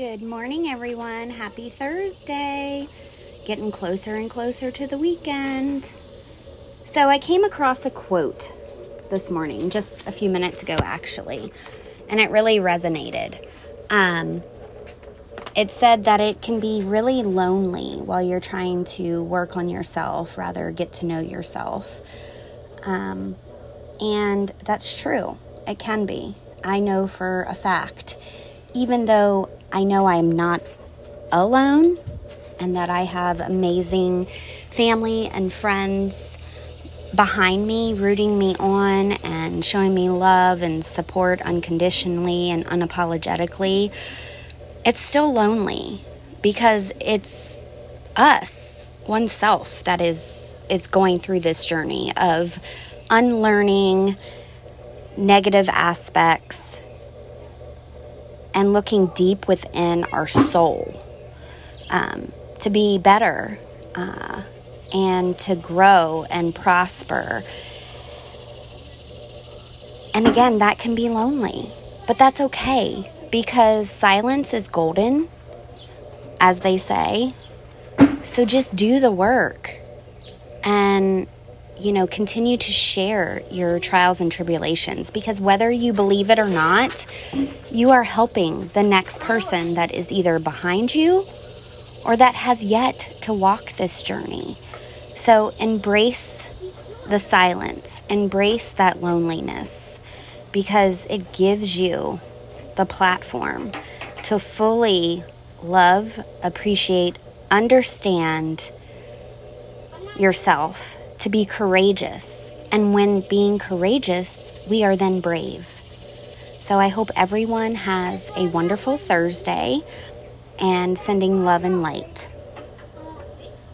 Good morning, everyone. Happy Thursday. Getting closer and closer to the weekend. So, I came across a quote this morning, just a few minutes ago, actually, and it really resonated. Um, it said that it can be really lonely while you're trying to work on yourself, rather, get to know yourself. Um, and that's true. It can be. I know for a fact. Even though I know I'm not alone and that I have amazing family and friends behind me, rooting me on and showing me love and support unconditionally and unapologetically, it's still lonely because it's us, oneself, that is is going through this journey of unlearning negative aspects and looking deep within our soul um, to be better uh, and to grow and prosper. And again, that can be lonely, but that's okay because silence is golden, as they say. So just do the work and you know, continue to share your trials and tribulations because whether you believe it or not, you are helping the next person that is either behind you or that has yet to walk this journey. So embrace the silence, embrace that loneliness because it gives you the platform to fully love, appreciate, understand yourself to be courageous. And when being courageous, we are then brave. So I hope everyone has a wonderful Thursday and sending love and light.